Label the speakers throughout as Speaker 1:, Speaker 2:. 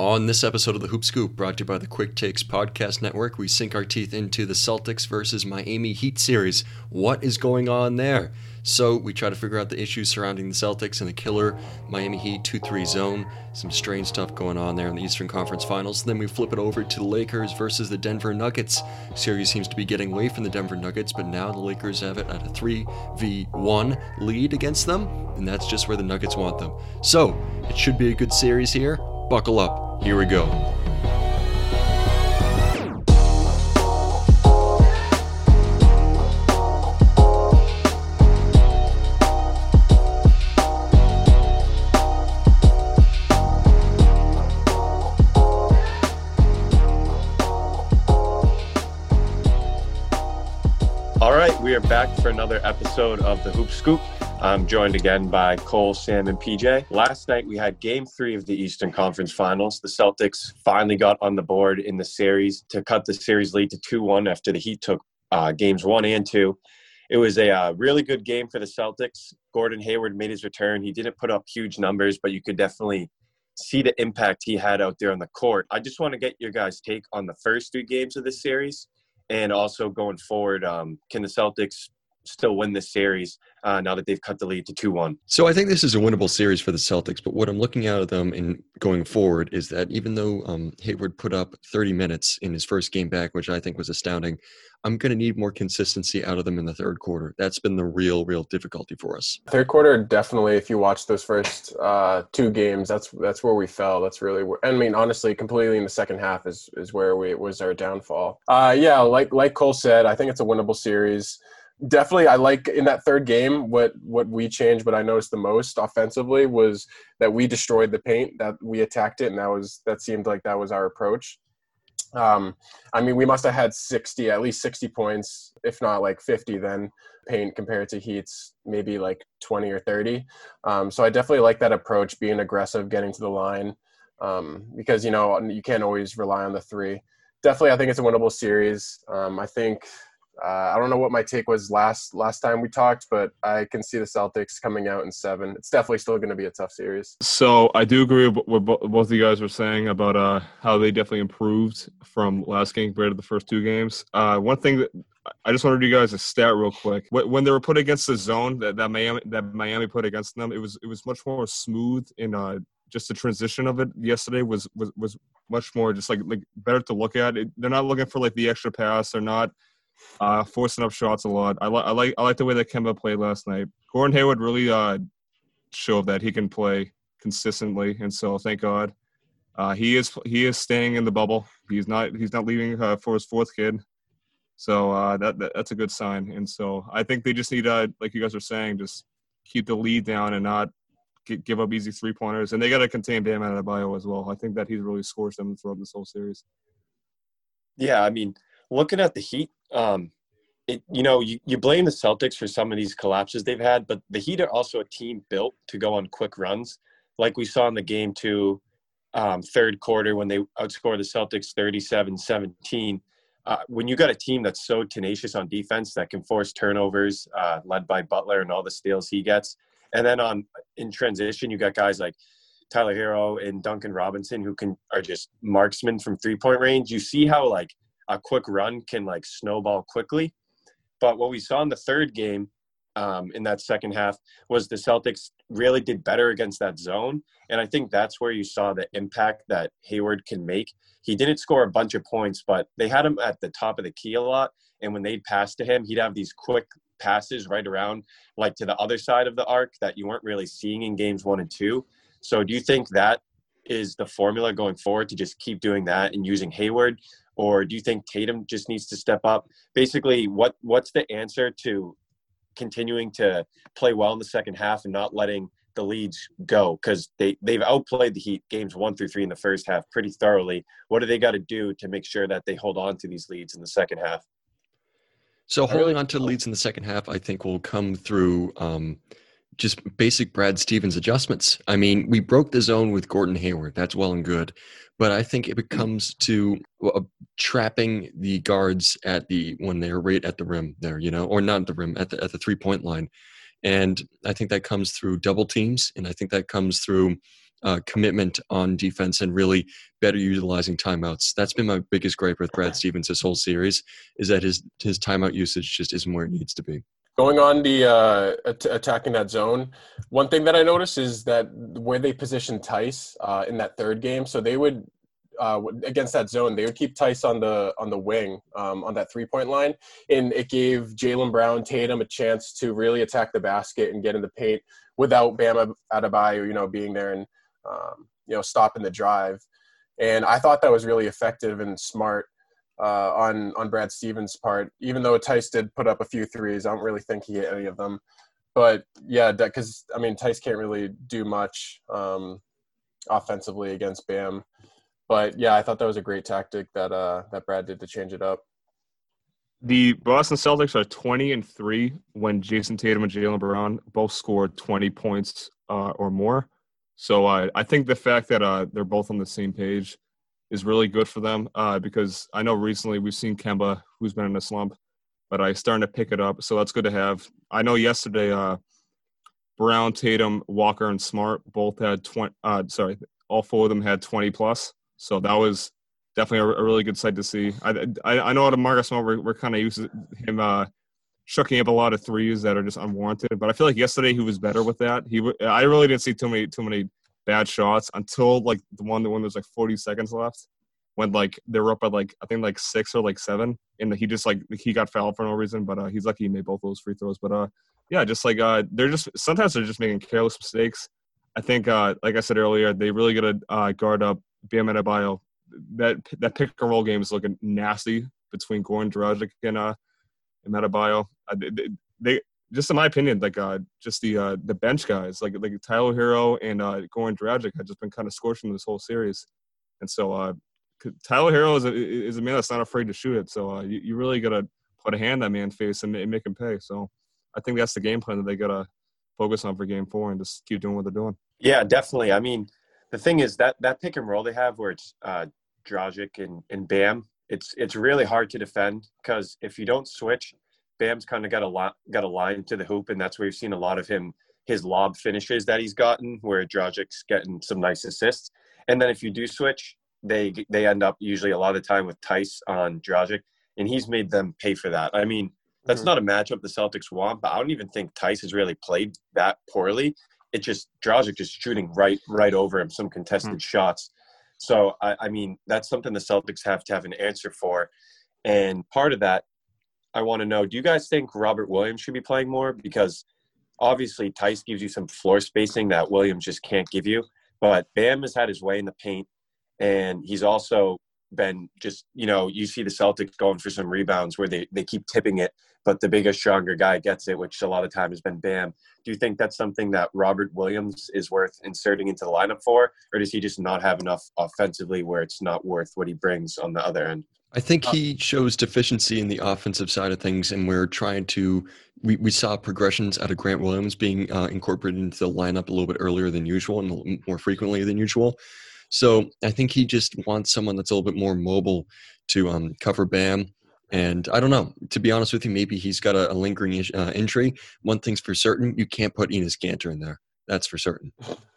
Speaker 1: On this episode of the Hoop Scoop, brought to you by the Quick Takes Podcast Network, we sink our teeth into the Celtics versus Miami Heat series. What is going on there? So, we try to figure out the issues surrounding the Celtics and the killer Miami Heat 2 3 zone. Some strange stuff going on there in the Eastern Conference Finals. Then we flip it over to the Lakers versus the Denver Nuggets. Series seems to be getting away from the Denver Nuggets, but now the Lakers have it at a 3v1 lead against them, and that's just where the Nuggets want them. So, it should be a good series here. Buckle up. Here we go.
Speaker 2: All right, we are back for another episode of the Hoop Scoop. I'm joined again by Cole, Sam, and PJ. Last night we had game three of the Eastern Conference Finals. The Celtics finally got on the board in the series to cut the series lead to 2 1 after the Heat took uh, games one and two. It was a uh, really good game for the Celtics. Gordon Hayward made his return. He didn't put up huge numbers, but you could definitely see the impact he had out there on the court. I just want to get your guys' take on the first three games of this series and also going forward, um, can the Celtics still win this series uh, now that they've cut the lead to 2-1
Speaker 1: So I think this is a winnable series for the Celtics, but what I'm looking at of them in going forward is that even though um, Hayward put up 30 minutes in his first game back, which I think was astounding, I'm going to need more consistency out of them in the third quarter. That's been the real, real difficulty for us.
Speaker 3: Third quarter, definitely. If you watch those first uh, two games, that's that's where we fell. That's really, where, I mean, honestly, completely in the second half is is where we was our downfall. Uh, yeah, like like Cole said, I think it's a winnable series definitely i like in that third game what what we changed what i noticed the most offensively was that we destroyed the paint that we attacked it and that was that seemed like that was our approach. Um i mean we must have had 60 at least 60 points if not like 50 then paint compared to heats maybe like 20 or 30 um so i definitely like that approach being aggressive getting to the line um because you know you can't always rely on the three. Definitely i think it's a winnable series. Um i think uh, I don't know what my take was last last time we talked, but I can see the Celtics coming out in seven. It's definitely still going to be a tough series.
Speaker 4: So I do agree with what both of you guys were saying about uh, how they definitely improved from last game compared to the first two games. Uh, one thing that I just wanted you guys to stat real quick. When they were put against the zone that, that Miami that Miami put against them, it was it was much more smooth in uh, just the transition of it yesterday was was was much more just like like better to look at. It, they're not looking for like the extra pass. They're not uh, forcing up shots a lot. I, li- I like I like the way that Kemba played last night. Gordon Hayward really uh, showed that he can play consistently, and so thank God. Uh, he is he is staying in the bubble. He's not he's not leaving uh, for his fourth kid. So uh, that, that, that's a good sign. And so I think they just need to, like you guys are saying, just keep the lead down and not get, give up easy three pointers. And they got to contain Bam Adebayo as well. I think that he's really scored them throughout this whole series.
Speaker 2: Yeah, I mean, looking at the Heat, um, it, you know, you, you blame the Celtics for some of these collapses they've had, but the Heat are also a team built to go on quick runs, like we saw in the game two, um, third quarter when they outscored the Celtics 37 17. Uh, when you got a team that's so tenacious on defense that can force turnovers, uh, led by Butler and all the steals he gets, and then on in transition, you got guys like Tyler Herro and Duncan Robinson who can are just marksmen from three point range. You see how like a quick run can like snowball quickly. But what we saw in the third game um, in that second half was the Celtics really did better against that zone. And I think that's where you saw the impact that Hayward can make. He didn't score a bunch of points, but they had him at the top of the key a lot. And when they'd pass to him, he'd have these quick passes right around, like to the other side of the arc that you weren't really seeing in games one and two. So do you think that is the formula going forward to just keep doing that and using Hayward? Or do you think Tatum just needs to step up? Basically, what what's the answer to continuing to play well in the second half and not letting the leads go because they they've outplayed the Heat games one through three in the first half pretty thoroughly. What do they got to do to make sure that they hold on to these leads in the second half?
Speaker 1: So holding on to leads in the second half, I think, will come through um, just basic Brad Stevens adjustments. I mean, we broke the zone with Gordon Hayward. That's well and good. But I think it becomes to uh, trapping the guards at the when they're right at the rim there, you know, or not the rim at the at the three point line. And I think that comes through double teams, and I think that comes through uh, commitment on defense and really better utilizing timeouts. That's been my biggest gripe with Brad Stevens this whole series is that his his timeout usage just isn't where it needs to be.
Speaker 3: Going on the uh, at- attacking that zone, one thing that I noticed is that where they positioned Theis uh, in that third game, so they would uh, against that zone, they would keep Theis on the on the wing um, on that three point line, and it gave Jaylen Brown, Tatum a chance to really attack the basket and get in the paint without Bam Adebayo, you know, being there and um, you know stopping the drive. And I thought that was really effective and smart uh, on on Brad Stevens' part. Even though Theis did put up a few threes, I don't really think he hit any of them. But yeah, because I mean, Theis can't really do much um, offensively against Bam. But yeah, I thought that was a great tactic that uh, that Brad did to change it up.
Speaker 4: The Boston Celtics are 20 and three when Jayson Tatum and Jaylen Brown both scored 20 points uh, or more. So uh, I think the fact that uh, they're both on the same page is really good for them uh, because I know recently we've seen Kemba, who's been in a slump, but I starting to pick it up. So that's good to have. I know yesterday, uh, Brown, Tatum, Walker, and Smart both had 20. Uh, sorry, all four of them had 20 plus. So that was definitely a, a really good sight to see. I I, I know out of Marcus Smart, we're, we're kind of used to him uh, shucking up a lot of threes that are just unwarranted. But I feel like yesterday he was better with that. He I really didn't see too many too many bad shots until like the one that when there's like 40 seconds left when like they were up at like I think like six or like seven, and he just like he got fouled for no reason, but uh, he's lucky he made both those free throws. But uh, yeah, just like uh, they're just sometimes they're just making careless mistakes. I think, uh, like I said earlier, they really got to uh, guard up Bam Adebayo, that that pick and roll game is looking nasty between Goran Dragic and uh and Adebayo. Uh, they, they, just in my opinion, like uh just the uh the bench guys like like Tyler Herro and uh Goran Dragic had just been kind of scorching this whole series, and so uh Tyler Herro is a is a man that's not afraid to shoot it. So uh, you you really gotta put a hand that man's face and, and make him pay. So I think that's the game plan that they gotta focus on for game four and just keep doing what they're doing.
Speaker 2: Yeah, definitely. I mean, the thing is that that pick and roll they have where it's uh, Dragic and, and Bam, it's it's really hard to defend because if you don't switch, Bam's kind of got a lot got a line to the hoop, and that's where you've seen a lot of him his lob finishes that he's gotten, where Dragic's getting some nice assists. And then if you do switch, they they end up usually a lot of time with Theis on Dragic, and he's made them pay for that. I mean, that's mm-hmm. not a matchup the Celtics want, but I don't even think Theis has really played that poorly it just Dragic just shooting right right over him, some contested mm-hmm. shots. So I, I mean that's something the Celtics have to have an answer for, and part of that I want to know: Do you guys think Robert Williams should be playing more? Because obviously Theis gives you some floor spacing that Williams just can't give you. But Bam has had his way in the paint, and he's also been just you know you see the Celtics going for some rebounds where they they keep tipping it, but the bigger, stronger guy gets it, which a lot of time has been Bam. Do you think that's something that Robert Williams is worth inserting into the lineup for, or does he just not have enough offensively where it's not worth what he brings on the other end?
Speaker 1: I think he shows deficiency in the offensive side of things, and we're trying to. We, we saw progressions out of Grant Williams being uh, incorporated into the lineup a little bit earlier than usual and more frequently than usual. So I think he just wants someone that's a little bit more mobile to um, cover Bam and I don't know. To be honest with you, maybe he's got a, a lingering uh, injury. One thing's for certain: you can't put Enes Kanter in there. That's for certain.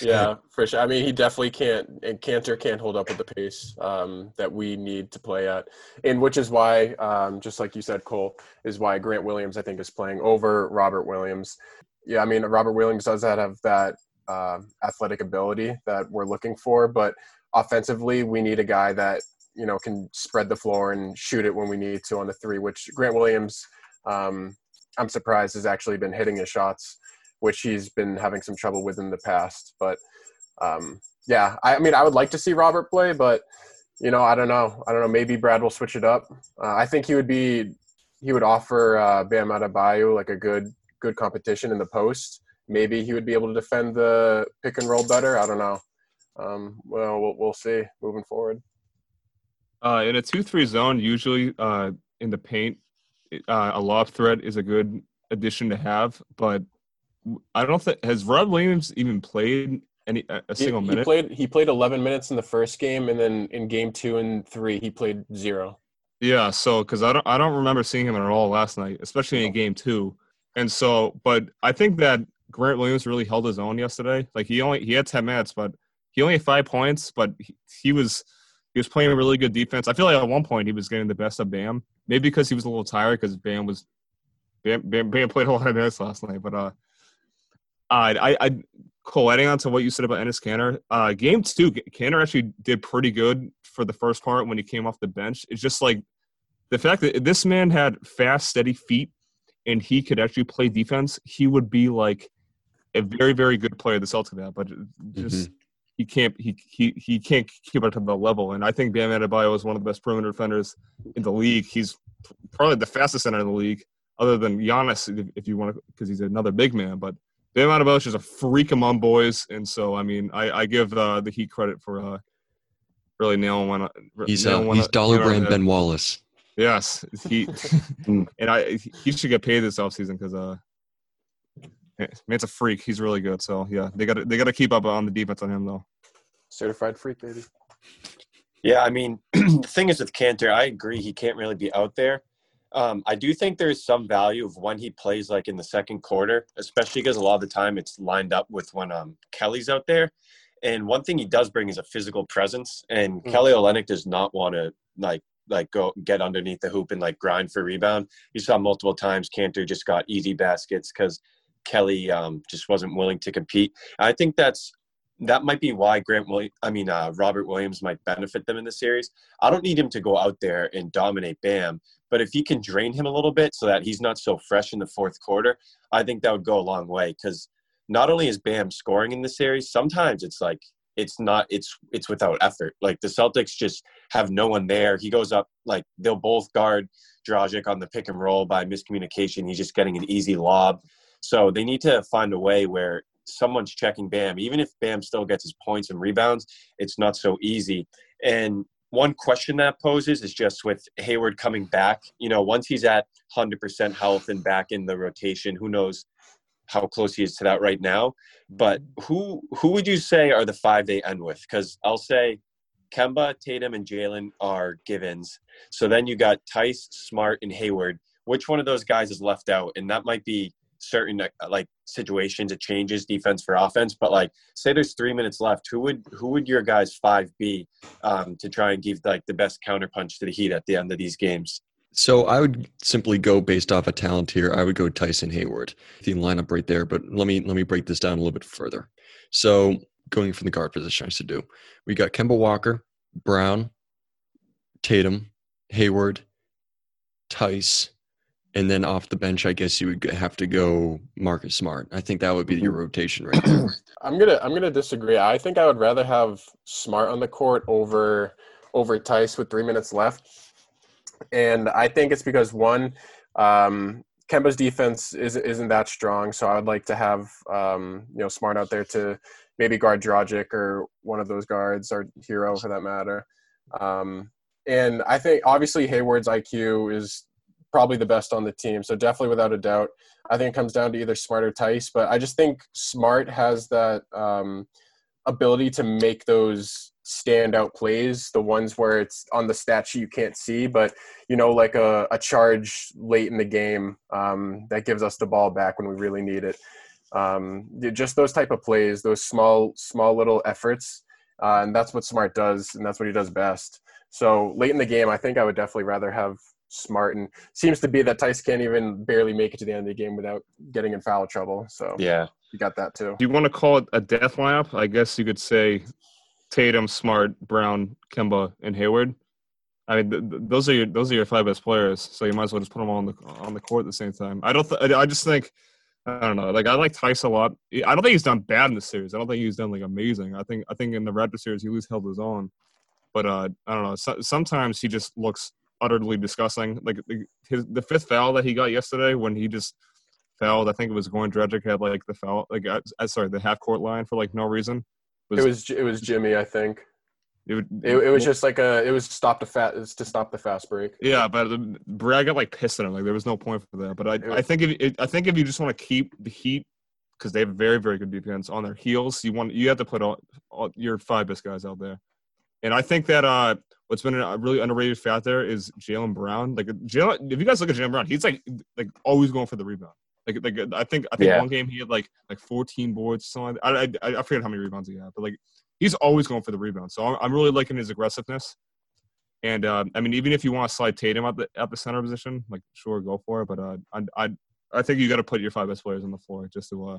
Speaker 3: yeah, for sure. I mean, he definitely can't. And Kanter can't hold up with the pace um, that we need to play at, and which is why, um, just like you said, Cole, is why Grant Williams I think is playing over Robert Williams. Yeah, I mean, Robert Williams does have that uh, athletic ability that we're looking for, but offensively, we need a guy that you know can spread the floor and shoot it when we need to on the three. Which Grant Williams, um, I'm surprised has actually been hitting his shots, which he's been having some trouble with in the past. But um, yeah, I, I, mean, I would like to see Robert play, but you know, I don't know. I don't know. Maybe Brad will switch it up. Uh, I think he would be he would offer uh, Bam Adebayo like a good good competition in the post. Maybe he would be able to defend the pick and roll better. I don't know. Um, well, well, we'll see moving forward.
Speaker 4: Uh, in a two-three zone, usually uh, in the paint, uh, a lob threat is a good addition to have. But I don't think has Rob Williams even played any a single
Speaker 3: he,
Speaker 4: minute.
Speaker 3: He played. He played 11 minutes in the first game, and then in game two and three, he played zero.
Speaker 4: Yeah, so because I don't I don't remember seeing him at all last night, especially in game two. And so, but I think that Grant Williams really held his own yesterday. Like he only he had ten minutes, but he only had five points, but he, he was he was playing a really good defense. I feel like at one point he was getting the best of Bam, maybe because he was a little tired because Bam was Bam, Bam, Bam played a lot of minutes last night. But uh, I I Cole, adding on to what you said about Enes Kanter, uh, game two, Kanter actually did pretty good for the first part when he came off the bench. It's just like the fact that this man had fast, steady feet and he could actually play defense, he would be like a very, very good player. The Celtics have, but just mm-hmm. he can't he he he can't keep up to the level. And I think Bam Adebayo is one of the best perimeter defenders in the league. He's probably the fastest center in the league, other than Giannis, if you want to, because he's another big man. But Bam Adebayo is a freak among boys, and so I mean, I, I give uh, the Heat credit for uh, really nailing one.
Speaker 1: He's nailing uh, he's dollar brand Ben Wallace.
Speaker 4: Yes, he and I he should get paid this offseason because uh, man's a freak. He's really good. So yeah, they got they got to keep up on the defense on him though.
Speaker 3: Certified freak, baby.
Speaker 2: Yeah, I mean, the thing is with Kanter, I agree he can't really be out there. Um, I do think there's some value of when he plays like in the second quarter, especially because a lot of the time it's lined up with when um, Kelly's out there. And one thing he does bring is a physical presence, and mm-hmm. Kelly Olynyk does not want to like like go get underneath the hoop and like grind for rebound. You saw multiple times Kanter just got easy baskets because Kelly um, just wasn't willing to compete. I think that's that might be why Grant Williams, I mean uh, Robert Williams might benefit them in the series. I don't need him to go out there and dominate Bam, but if he can drain him a little bit so that he's not so fresh in the fourth quarter, I think that would go a long way because not only is Bam scoring in the series, sometimes it's like it's not it's it's without effort. Like the Celtics just have no one there. He goes up like they'll both guard Dragic on the pick and roll by miscommunication. He's just getting an easy lob. So they need to find a way where someone's checking Bam. Even if Bam still gets his points and rebounds, it's not so easy. And one question that poses is just with Hayward coming back. You know, once he's at 100% health and back in the rotation, who knows how close he is to that right now. But who who would you say are the five they end with? Because I'll say Kemba, Tatum, and Jaylen are givens. So then you got Theis, Smart, and Hayward. Which one of those guys is left out? And that might be certain uh, like situations it changes defense for offense but like say there's three minutes left who would who would your guys five be um, to try and give like the best counterpunch to the heat at the end of these games
Speaker 1: so I would simply go based off a of talent here. I would go Tyson Hayward. The lineup right there, but let me let me break this down a little bit further. So going from the guard position, I should do. We got Kemba Walker, Brown, Tatum, Hayward, Theis, and then off the bench, I guess you would have to go Marcus Smart. I think that would be your mm-hmm. rotation right there.
Speaker 3: I'm gonna I'm gonna disagree. I think I would rather have Smart on the court over over Theis with three minutes left, and I think it's because one, um, Kemba's defense is, isn't that strong, so I would like to have um, you know Smart out there to maybe guard Dragic or one of those guards or Herro for that matter. Um, and I think obviously Hayward's IQ is probably the best on the team. So definitely without a doubt, I think it comes down to either Smart or Theis. But I just think Smart has that um, ability to make those standout plays, the ones where it's on the stat sheet you can't see, but you know, like a, a charge late in the game um, that gives us the ball back when we really need it. Um, just those type of plays, those small, small little efforts, uh, and that's what Smart does, and that's what he does best. So late in the game, I think I would definitely rather have smart and seems to be that Theis can't even barely make it to the end of the game without getting in foul trouble. So
Speaker 2: yeah,
Speaker 3: you got that too.
Speaker 4: Do you want to call it a death lineup? I guess you could say Tatum, Smart, Brown, Kemba, and Hayward. I mean, th- th- those are your those are your five best players. So you might as well just put them all on the on the court at the same time. I don't. Th- I just think. I don't know. Like I like Theis a lot. I don't think he's done bad in the series. I don't think he's done like amazing. I think I think in the Raptor series he was held his own. But uh, I don't know. So, sometimes he just looks utterly disgusting. Like his the fifth foul that he got yesterday when he just fouled. I think it was Goran Dragic had like the foul, like uh, sorry, the half court line for like no reason.
Speaker 3: It was it was, it was Jimmy, I think. It, would, it, it, was just like a it was stop the fast to stop the fast break.
Speaker 4: Yeah, but Brad got like pissed at him. Like there was no point for that. But I, was, I think if I think if you just want to keep the Heat because they have very very good defense on their heels, you want you have to put all, all your five best guys out there. And I think that uh, what's been a really underrated fact there is Jaylen Brown. Like Jaylen, if you guys look at Jaylen Brown, he's like like always going for the rebound. Like, like I think I think
Speaker 2: Yeah.
Speaker 4: one game he had like like 14 boards. Something. Like I, I I forget how many rebounds he had, but like he's always going for the rebound. So I'm, I'm really liking his aggressiveness. And uh, I mean, even if you want to slide Tatum at the at the center position, like sure, go for it. But uh, I I I think you got to put your five best players on the floor just to uh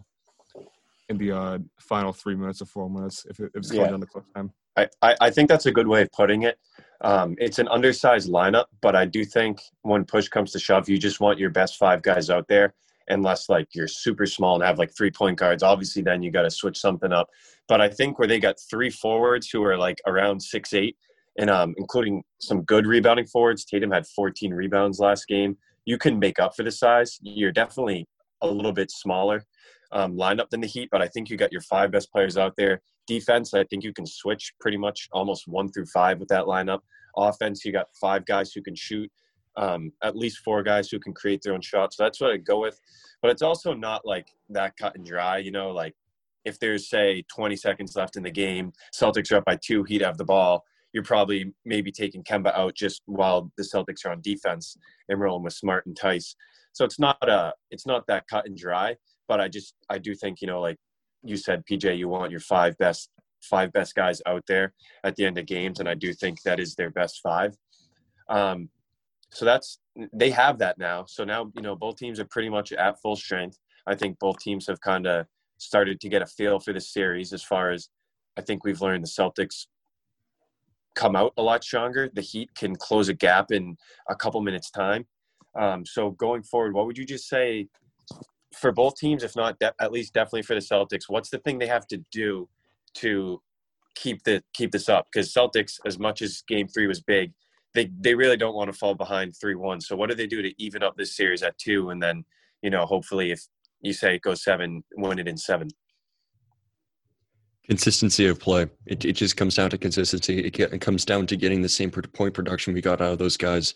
Speaker 4: in the uh final three minutes or four minutes if, it, if it's
Speaker 2: Yeah.
Speaker 4: down to clutch time.
Speaker 2: I, I, think that's a good way of putting it. Um, it's an undersized lineup, but I do think when push comes to shove, you just want your best five guys out there. Unless like you're super small and have like three point guards, obviously then you got to switch something up. But I think where they got three forwards who are like around six eight, and um, including some good rebounding forwards. Tatum had 14 rebounds last game. You can make up for the size. You're definitely a little bit smaller um, lineup than the Heat, but I think you got your five best players out there defense, I think you can switch pretty much almost one through five with that lineup. Offense, you got five guys who can shoot, um, at least four guys who can create their own shots. So that's what I go with. But it's also not like that cut and dry. You know, like if there's say 20 seconds left in the game, Celtics are up by two, he'd have the ball. You're probably maybe taking Kemba out just while the Celtics are on defense and rolling with Smart and Theis. So it's not a, it's not that cut and dry. But I just, I do think you know, like you said, PJ, you want your five best five best guys out there at the end of games, and I do think that is their best five. Um, so that's they have that now. So now you know both teams are pretty much at full strength. I think both teams have kind of started to get a feel for the series. As far as I think we've learned, the Celtics come out a lot stronger. The Heat can close a gap in a couple minutes time. Um, so going forward, what would you just say for both teams, if not de- at least definitely for the Celtics, what's the thing they have to do to keep the keep this up? Because Celtics, as much as Game Three was big, they they really don't want to fall behind three one. So what do they do to even up this series at two, and then you know hopefully if you say it goes seven, win it in seven.
Speaker 1: Consistency of play. It, it just comes down to consistency. It, get, it comes down to getting the same point production we got out of those guys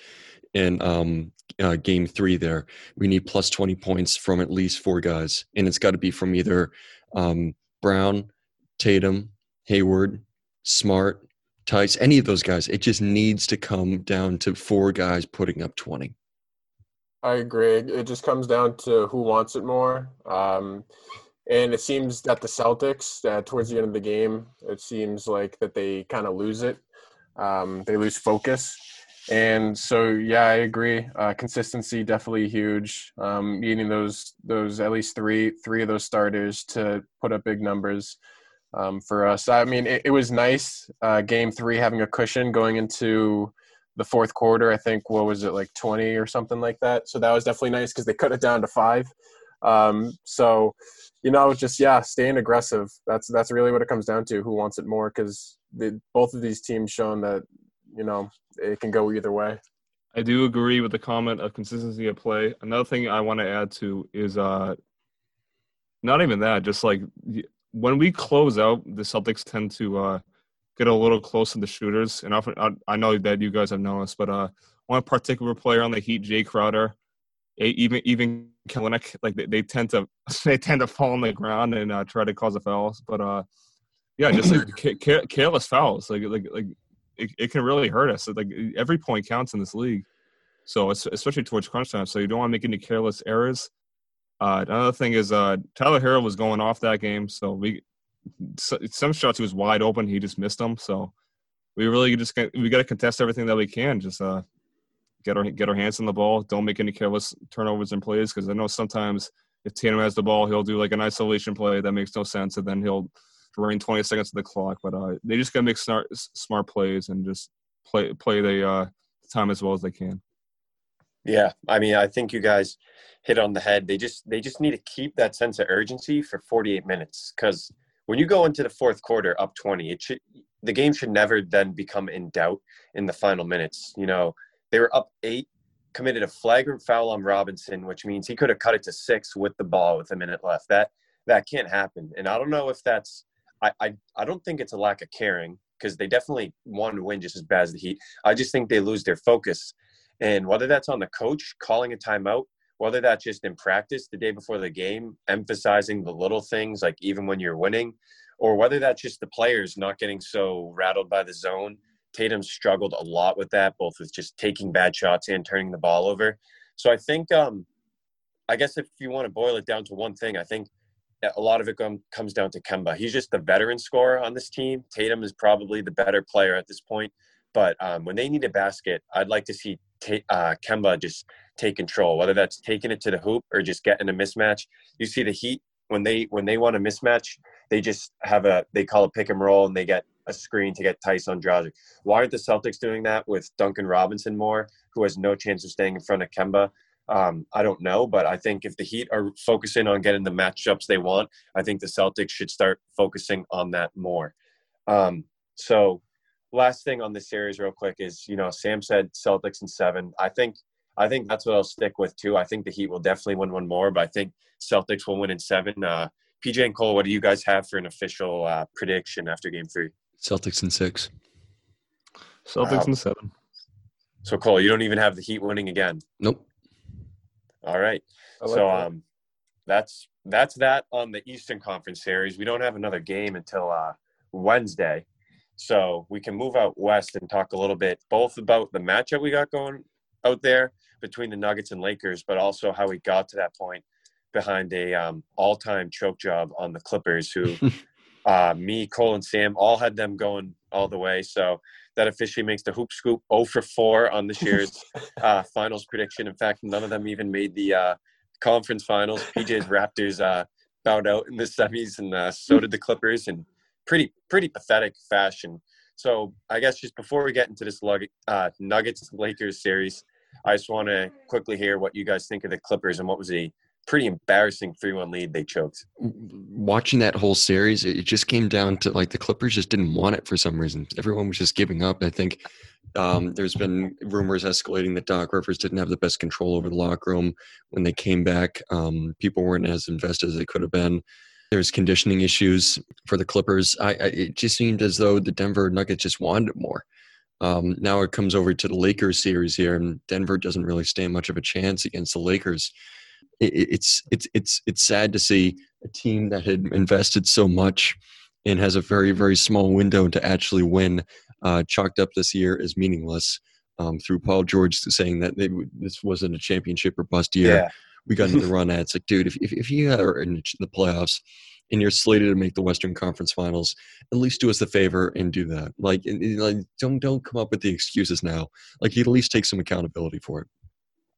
Speaker 1: in um, uh, game three there. We need plus 20 points from at least four guys. And it's got to be from either um, Brown, Tatum, Hayward, Smart, Theis, any of those guys. It just needs to come down to four guys putting up 20.
Speaker 3: I agree. It just comes down to who wants it more. Um, and it seems that the Celtics, uh, towards the end of the game, it seems like that they kind of lose it. Um, they lose focus. And so, yeah, I agree. Uh, consistency definitely huge. Um, needing those those at least three three of those starters to put up big numbers um, for us. I mean, it, it was nice. Uh, game three having a cushion going into the fourth quarter. I think what was it like twenty or something like that. So that was definitely nice because they cut it down to five. Um, so you know, just yeah, staying aggressive. That's that's really what it comes down to. Who wants it more? Because both of these teams shown that you know it can go either way.
Speaker 4: I do agree with the comment of consistency of play. Another thing I want to add to is uh, not even that, just like when we close out, the Celtics tend to uh, get a little close to the shooters. And often, I, I know that you guys have noticed, but uh, one particular player on the Heat, Jae Crowder, even even Olynyk, like they, they tend to they tend to fall on the ground and uh, try to cause a foul. But uh, yeah, just like ca- careless fouls, like like like it, it can really hurt us. Like every point counts in this league. So especially towards crunch time, so you don't want to make any careless errors. Uh, another thing is uh, Tyler Herro was going off that game, so we some shots he was wide open, he just missed them. So we really just we got to contest everything that we can. Just uh, get our get our hands on the ball. Don't make any careless turnovers and plays because I know sometimes if Tatum has the ball, he'll do like an isolation play that makes no sense, and then he'll drain 20 seconds of the clock. But uh, they just gotta make smart smart plays and just play play the uh, time as well as they can.
Speaker 2: Yeah, I mean, I think you guys hit on the head. They just they just need to keep that sense of urgency for 48 minutes because when you go into the fourth quarter up 20, it should the game should never then become in doubt in the final minutes. You know, they were up eight, committed a flagrant foul on Robinson, which means he could have cut it to six with the ball with a minute left. That that can't happen. And I don't know if that's I I, I don't think it's a lack of caring because they definitely want to win just as bad as the Heat. I just think they lose their focus. And whether that's on the coach calling a timeout, whether that's just in practice the day before the game, emphasizing the little things, like even when you're winning, or whether that's just the players not getting so rattled by the zone. Tatum struggled a lot with that, both with just taking bad shots and turning the ball over. So I think um, I guess if you want to boil it down to one thing, I think a lot of it comes down to Kemba. He's just the veteran scorer on this team. Tatum is probably the better player at this point. But um, when they need a basket, I'd like to see uh, Kemba just take control, whether that's taking it to the hoop or just getting a mismatch. You see the Heat when they when they want a mismatch, they just have a they call a pick and roll and they get a screen to get Theis on Dragic. Why aren't the Celtics doing that with Duncan Robinson more, who has no chance of staying in front of Kemba? Um, I don't know, but I think if the Heat are focusing on getting the matchups they want, I think the Celtics should start focusing on that more. Um, so, last thing on this series, real quick, is you know Sam said Celtics in seven. I think I think that's what I'll stick with too. I think the Heat will definitely win one more, but I think Celtics will win in seven. Uh, PJ and Cole, what do you guys have for an official uh, prediction after Game Three?
Speaker 1: Celtics in six.
Speaker 4: Celtics wow. in seven.
Speaker 2: So Cole, you don't even have the Heat winning again.
Speaker 1: Nope.
Speaker 2: All right. Like so that. um, that's that's that on the Eastern Conference series. We don't have another game until uh, Wednesday, so we can move out west and talk a little bit both about the matchup we got going out there between the Nuggets and Lakers, but also how we got to that point behind a um, all-time choke job on the Clippers, who uh, me, Cole, and Sam all had them going all the way. So that officially makes the Hoop Scoop 0 for 4 on this year's uh, finals prediction. In fact, none of them even made the uh, conference finals. PJ's Raptors uh, bowed out in the semis, and uh, so did the Clippers in pretty pretty pathetic fashion. So I guess just before we get into this uh, Nuggets Lakers series, I just want to quickly hear what you guys think of the Clippers and what was a pretty embarrassing 3-1 lead they choked.
Speaker 1: Watching that whole series, it just came down to like the Clippers just didn't want it for some reason. Everyone was just giving up. I think um, there's been rumors escalating that Doc Rivers didn't have the best control over the locker room when they came back. Um, people weren't as invested as they could have been. There's conditioning issues for the Clippers. I, I, it just seemed as though the Denver Nuggets just wanted it more. Um, now it comes over to the Lakers series here, and Denver doesn't really stand much of a chance against the Lakers it's it's it's it's sad to see a team that had invested so much and has a very very small window to actually win uh, chalked up this year as meaningless um, through Paul George saying that they, this wasn't a championship or bust year. Yeah. We got into the run at it's like, dude, if, if, if you are in the playoffs and you're slated to make the Western Conference Finals, at least do us the favor and do that. Like, like don't don't come up with the excuses now. Like, you at least take some accountability for it.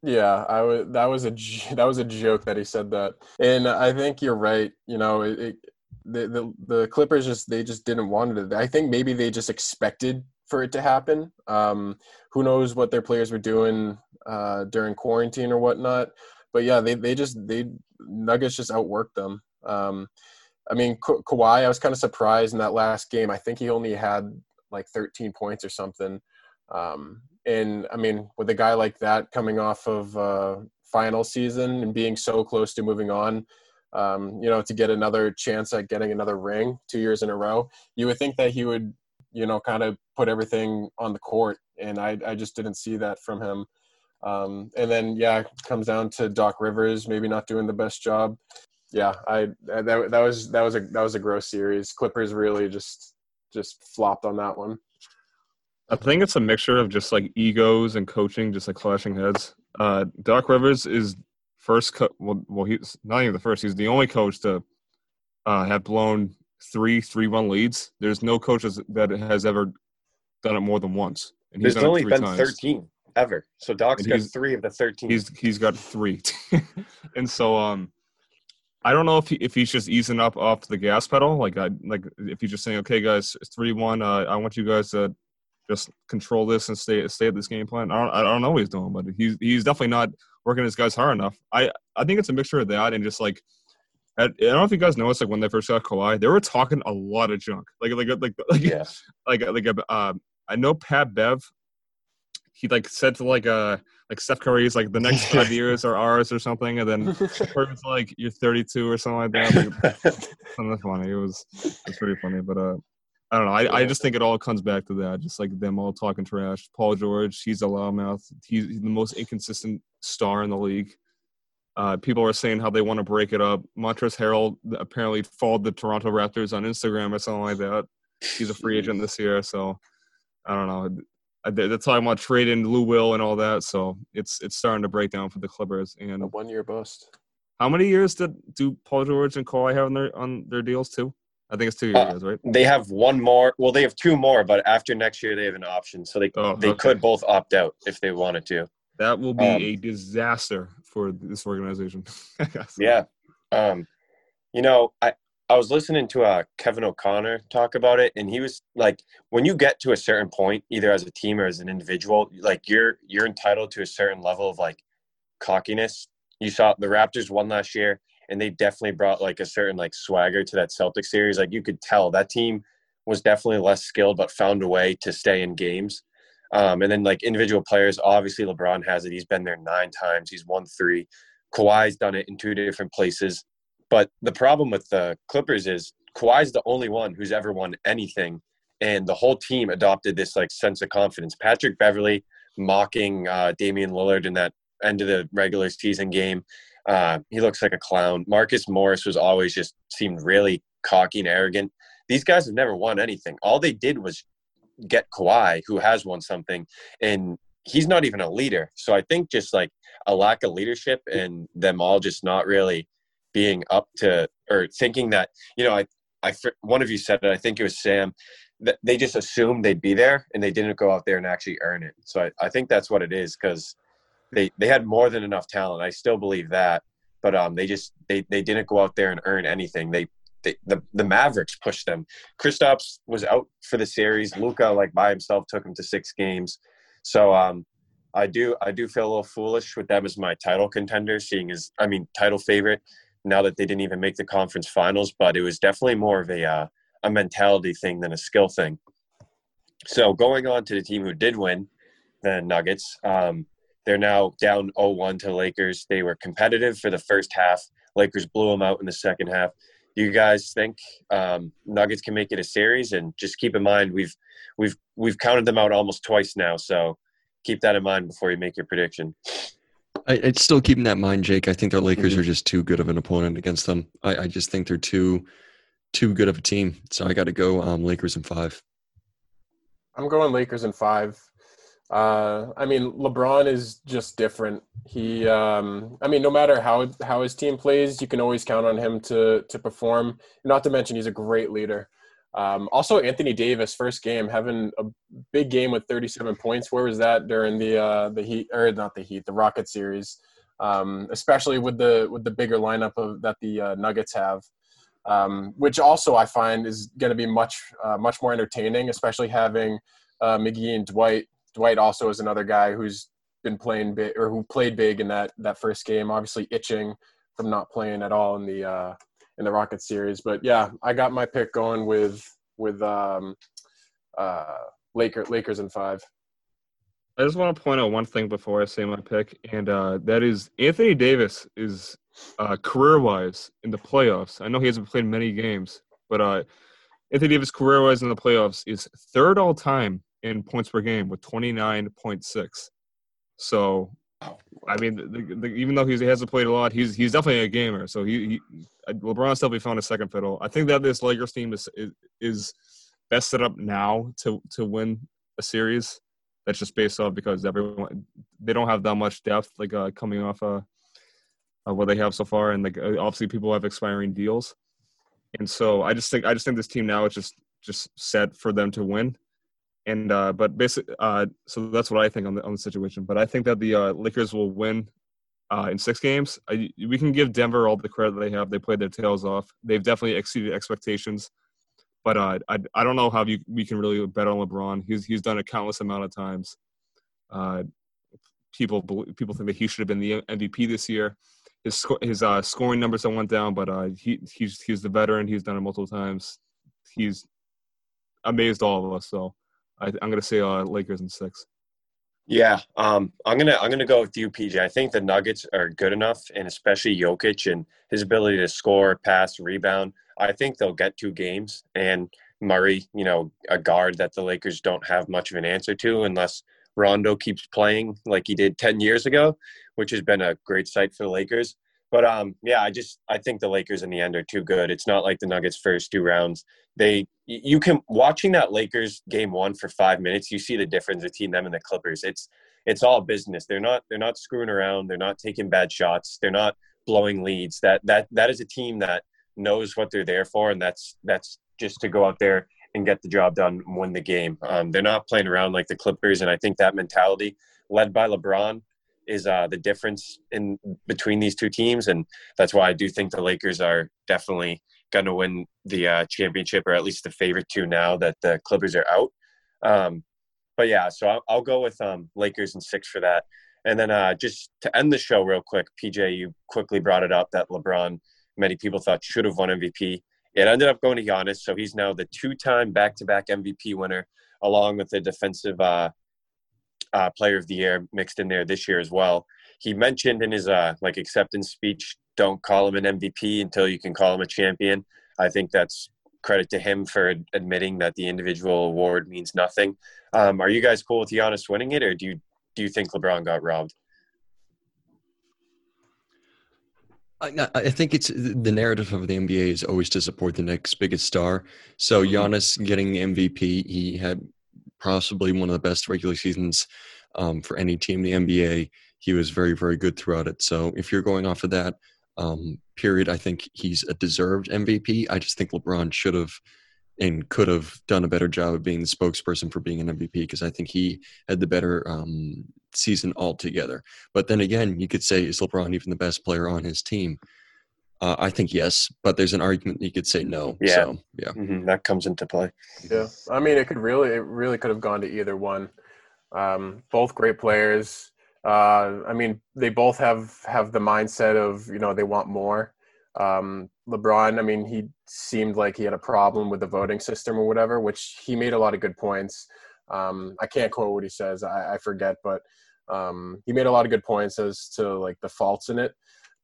Speaker 3: Yeah, I was. That was a that was a joke that he said that, and I think you're right. You know, it, it, the, the the Clippers just they just didn't want it. I think maybe they just expected for it to happen. Um, who knows what their players were doing uh, during quarantine or whatnot? But yeah, they they just they Nuggets just outworked them. Um, I mean, Ka- Kawhi, I was kind of surprised in that last game. I think he only had like 13 points or something. Um, and I mean, with a guy like that coming off of uh, final season and being so close to moving on, um, you know, to get another chance at getting another ring two years in a row, you would think that he would, you know, kind of put everything on the court. And I, I just didn't see that from him. Um, and then, yeah, comes down to Doc Rivers maybe not doing the best job. Yeah, I that, that was that was a that was a gross series. Clippers really just just flopped on that one.
Speaker 4: I think it's a mixture of just like egos and coaching, just like clashing heads. Uh, Doc Rivers is first. Co- well, well, he's not even the first. He's the only coach to uh, have blown three three-one leads. There's no coaches that has ever done it more than once.
Speaker 2: And he's There's only been times. thirteen ever. So Doc's got three of the thirteen.
Speaker 4: He's he's got three, and so um, I don't know if he, if he's just easing up off the gas pedal, like I like if he's just saying, okay, guys, it's three one. Uh, I want you guys to just control this and stay stay at this game plan. I don't I don't know what he's doing, but he's he's definitely not working his guys hard enough. I I think it's a mixture of that and just like I don't know if you guys noticed, like when they first got Kawhi, they were talking a lot of junk. Like, like, like, like, yeah. like, like, uh, I know Pat Bev. He like said to like uh like Steph Curry's like the next five years are ours or something, and then Curry's like you're 32 or something like that. Like, something funny. It was it's pretty funny, but uh, I don't know. I, I just think it all comes back to that. Just like them all talking trash. Paul George, he's a loudmouth. He's the most inconsistent star in the league. Uh, people are saying how they want to break it up. Montrezl Harrell apparently followed the Toronto Raptors on Instagram or something like that. He's a free agent this year, so I don't know. They're talking about trading Lou Will and all that, so it's it's starting to break down for the Clippers. And
Speaker 3: a one year bust.
Speaker 4: How many years did do Paul George and Kawhi have on their on their deals too? I think it's two
Speaker 2: Uh,
Speaker 4: years, right?
Speaker 2: They have one more. Well, they have two more, but after next year they have an option, so they
Speaker 4: Oh,
Speaker 2: they
Speaker 4: okay.
Speaker 2: could both opt out if they wanted to.
Speaker 4: That will be
Speaker 2: um,
Speaker 4: a disaster for this organization.
Speaker 2: Yeah. Um, you know, I I was listening to uh Kevin O'Connor talk about it, and he was like, when you get to a certain point, either as a team or as an individual, like you're you're entitled to a certain level of like cockiness. You saw the Raptors won last year, and they definitely brought like a certain like swagger to that Celtics series. Like you could tell that team was definitely less skilled, but found a way to stay in games. Um, and then like individual players, obviously LeBron has it. He's been there nine times. He's won three. Kawhi's done it in two different places. But the problem with the Clippers is Kawhi's the only one who's ever won anything, and the whole team adopted this like sense of confidence. Patrick Beverley mocking uh, Damian Lillard in that end of the regular season game. Uh, he looks like a clown. Marcus Morris was always just seemed really cocky and arrogant. These guys have never won anything. All they did was get Kawhi, who has won something, and he's not even a leader. So I think just like a lack of leadership and them all just not really being up to or thinking that you know I I one of you said it. I think it was Sam. That they just assumed they'd be there and they didn't go out there and actually earn it. So I, I think that's what it is because they they had more than enough talent. I still believe that, but um they just they they didn't go out there and earn anything. They they, the the Mavericks pushed them. Kristaps was out for the series. Luka, like by himself, took him to six games. So um, I do I do feel a little foolish with them as my title contender, seeing as I mean title favorite. Now that they didn't even make the conference finals, but it was definitely more of a uh, a mentality thing than a skill thing. So going on to the team who did win, the Nuggets. Um, they're now down 0-1 to the Lakers. They were competitive for the first half. Lakers blew them out in the second half. Do you guys think um, Nuggets can make it a series? And just keep in mind we've we've we've counted them out almost twice now, so keep that in mind before you make your prediction.
Speaker 1: I, it's still keeping that in mind, Jake. I think the Lakers
Speaker 2: Mhm.
Speaker 1: are just too good of an opponent against them. I, I just think they're too too good of a team. So I got to go um, Lakers in five.
Speaker 3: I'm going Lakers in five. Uh, I mean, LeBron is just different. He, um, I mean, no matter how how his team plays, you can always count on him to to perform. Not to mention, he's a great leader. Um, also, Anthony Davis, first game, having a big game with 37 points. Where was that during the uh, the Heat or not the Heat, the Rocket series? Um, especially with the with the bigger lineup of that the uh, Nuggets have, um, which also I find is going to be much uh, much more entertaining, especially having uh, McGee and Dwight. Dwight also is another guy who's been playing big or who played big in that that first game. Obviously, itching from not playing at all in the uh, in the Rocket series. But yeah, I got my pick going with with um, uh, Laker Lakers in five.
Speaker 4: I just want to point out one thing before I say my pick, and uh, that is Anthony Davis is uh, career-wise in the playoffs. I know he hasn't played many games, but uh, Anthony Davis career-wise in the playoffs is third all-time in points per game with 29.6. So, I mean, the, the, even though he's, he hasn't played a lot, he's he's definitely a gamer. So he, he LeBron's definitely found a second fiddle. I think that this Lakers team is is, is best set up now to to win a series that's just based off because everyone they don't have that much depth like uh, coming off uh, uh, what they have so far and like uh, obviously people have expiring deals and so i just think i just think this team now is just just set for them to win and uh but basically uh so that's what i think on the on the situation but i think that the uh lakers will win uh in six games I, we can give denver all the credit they have they played their tails off they've definitely exceeded expectations but uh, I I don't know how you, we can really bet on LeBron. He's he's done it countless amount of times. Uh, people people think that he should have been the MVP this year. His sco- his uh, scoring numbers went down, but uh, he he's he's the veteran. He's done it multiple times. He's amazed all of us. So I, I'm gonna say uh, Lakers in six.
Speaker 2: Yeah, um, I'm gonna I'm gonna go with you, PJ. I think the Nuggets are good enough, and especially Jokic and his ability to score, pass, rebound. I think they'll get two games, and Murray, you know, a guard that the Lakers don't have much of an answer to unless Rondo keeps playing like he did ten years ago, which has been a great sight for the Lakers. But um, yeah, I just I think the Lakers in the end are too good. It's not like the Nuggets first two rounds. They you can watching that Lakers game one for five minutes, you see the difference between them and the Clippers. It's it's all business. They're not they're not screwing around. They're not taking bad shots. They're not blowing leads. That that that is a team that knows what they're there for, and that's that's just to go out there and get the job done, win the game. Um, they're not playing around like the Clippers, and I think that mentality, led by LeBron, is uh, the difference in between these two teams, and that's why I do think the Lakers are definitely going to win the uh, championship, or at least the favorite two now that the Clippers are out. Um, but yeah, so I'll, I'll go with um, Lakers and six for that. And then uh, just to end the show real quick, PJ, you quickly brought it up that LeBron, many people thought should have won MVP. It ended up going to Giannis, so he's now the two-time back-to-back MVP winner, along with the defensive uh, uh, Player of the Year mixed in there this year as well. He mentioned in his uh, like acceptance speech, "Don't call him an MVP until you can call him a champion." I think that's credit to him for admitting that the individual award means nothing. Um, are you guys cool with Giannis winning it, or do you do you think LeBron got robbed?
Speaker 1: I, I think it's the narrative of the NBA is always to support the next biggest star. So mm-hmm. Giannis getting MVP, he had possibly one of the best regular seasons um, for any team in the NBA. He was very, very good throughout it. So if you're going off of that um, period, I think he's a deserved MVP. I just think LeBron should have and could have done a better job of being the spokesperson for being an MVP because I think he had the better um, season altogether. But then again, you could say, is LeBron even the best player on his team? Uh, I think yes, but there's an argument you could say no.
Speaker 2: Yeah,
Speaker 1: so, yeah,
Speaker 2: mm-hmm. that comes into play.
Speaker 3: Yeah, I mean, it could really, it really could have gone to either one. Um, both great players. Uh, I mean, they both have have the mindset of you know they want more. Um, LeBron, I mean, he seemed like he had a problem with the voting system or whatever, which he made a lot of good points. Um, I can't quote what he says, I, I forget, but um, he made a lot of good points as to like the faults in it.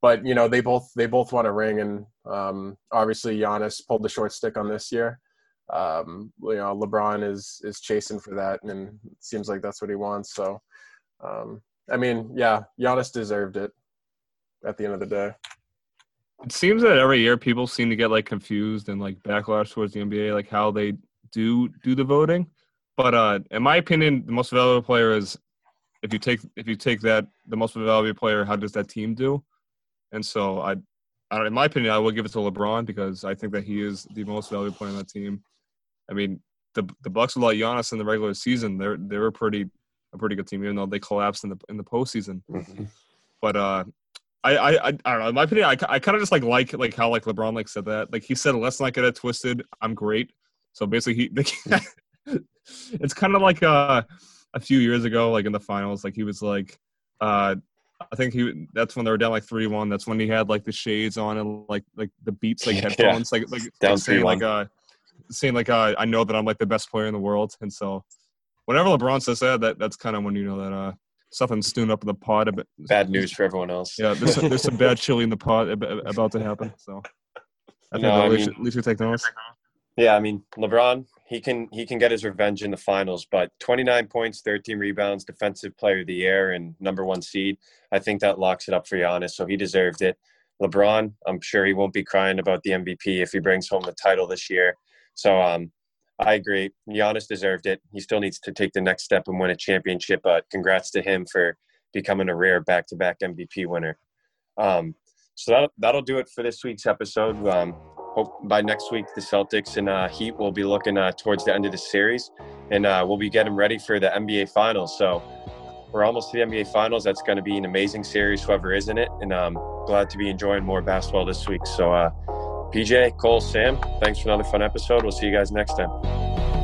Speaker 3: But you know, they both they both want a ring, and um, obviously Giannis pulled the short stick on this year. Um, you know, LeBron is is chasing for that, and it seems like that's what he wants. So, um, I mean, yeah, Giannis deserved it at the end of the day.
Speaker 4: It seems that every year people seem to get like confused and like backlash towards the NBA, like how they do do the voting. But uh, in my opinion, the most valuable player is if you take if you take that the most valuable player, how does that team do? And so I, I in my opinion, I will give it to LeBron because I think that he is the most valuable player on that team. I mean, the the Bucks without Giannis in the regular season, they're they were pretty a pretty good team, even though they collapsed in the in the postseason. Mm-hmm. But uh, I, I, I, don't know. In my opinion, I, I kind of just like like like how like LeBron like said that. Like he said, let's not get it twisted. I'm great. So basically, he it's kind of like uh, a few years ago, like in the finals, like he was like, uh, I think he that's when they were down like three one. That's when he had like the shades on and like like the beats like headphones, yeah. like like, down like saying like uh saying like uh, I know that I'm like the best player in the world. And so whenever LeBron says that, that that's kind of when you know that uh something's stewing up in the pot. Bit.
Speaker 2: Bad news for everyone else.
Speaker 4: Yeah, there's, there's some bad chili in the pot about to happen. So I think no, at, least, at least we take notice.
Speaker 2: Yeah, I mean LeBron, he can he can get his revenge in the finals, but 29 points, 13 rebounds, defensive player of the year, and number one seed. I think that locks it up for Giannis, so he deserved it. LeBron, I'm sure he won't be crying about the MVP if he brings home the title this year. So um, I agree. Giannis deserved it. He still needs to take the next step and win a championship. But congrats to him for becoming a rare back-to-back MVP winner. Um, so that, that'll do it for this week's episode. Um, hope by next week the Celtics and uh, Heat will be looking uh, towards the end of the series, and uh, we'll be getting ready for the NBA Finals. So we're almost to the NBA Finals. That's going to be an amazing series, whoever is in it, and I'm um, glad to be enjoying more basketball this week. So. Uh, PJ, Cole, Sam, thanks for another fun episode. We'll see you guys next time.